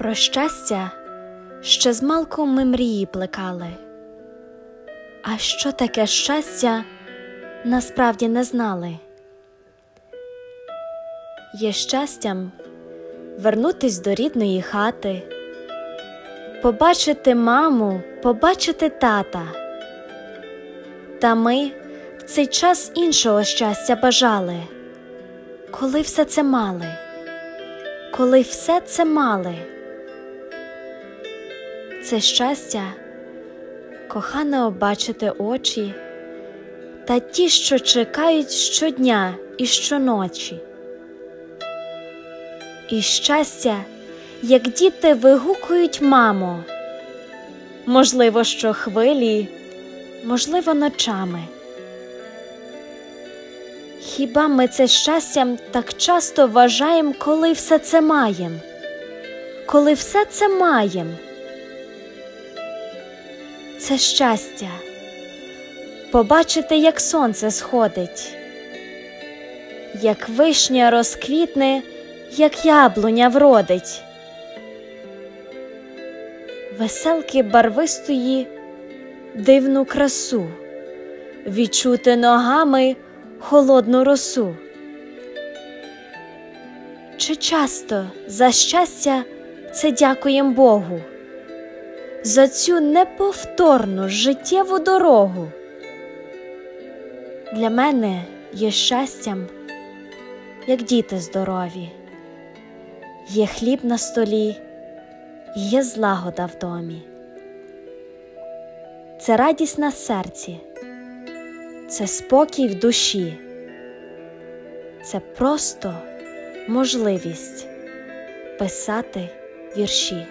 Про щастя ще змалку ми мрії плекали. А що таке щастя, насправді не знали. Є щастям вернутись до рідної хати, побачити маму, побачити тата. Та ми в цей час іншого щастя бажали, коли все це мали, коли все це мали. Це щастя, кохане обачити очі та ті, що чекають щодня і щоночі. І щастя, як діти вигукують мамо, можливо, що хвилі, можливо, ночами. Хіба ми це щастям так часто вважаємо, коли все це маєм? Коли все це маєм? Це щастя. Побачити, як сонце сходить, як вишня розквітне, як яблуня вродить, веселки барвистої дивну красу, відчути ногами холодну росу. Чи часто за щастя це дякуєм Богу, за цю неповторну життєву дорогу? Для мене є щастям, як діти здорові, є хліб на столі, і є злагода в домі. Це радість на серці, це спокій в душі, це просто можливість писати вірші.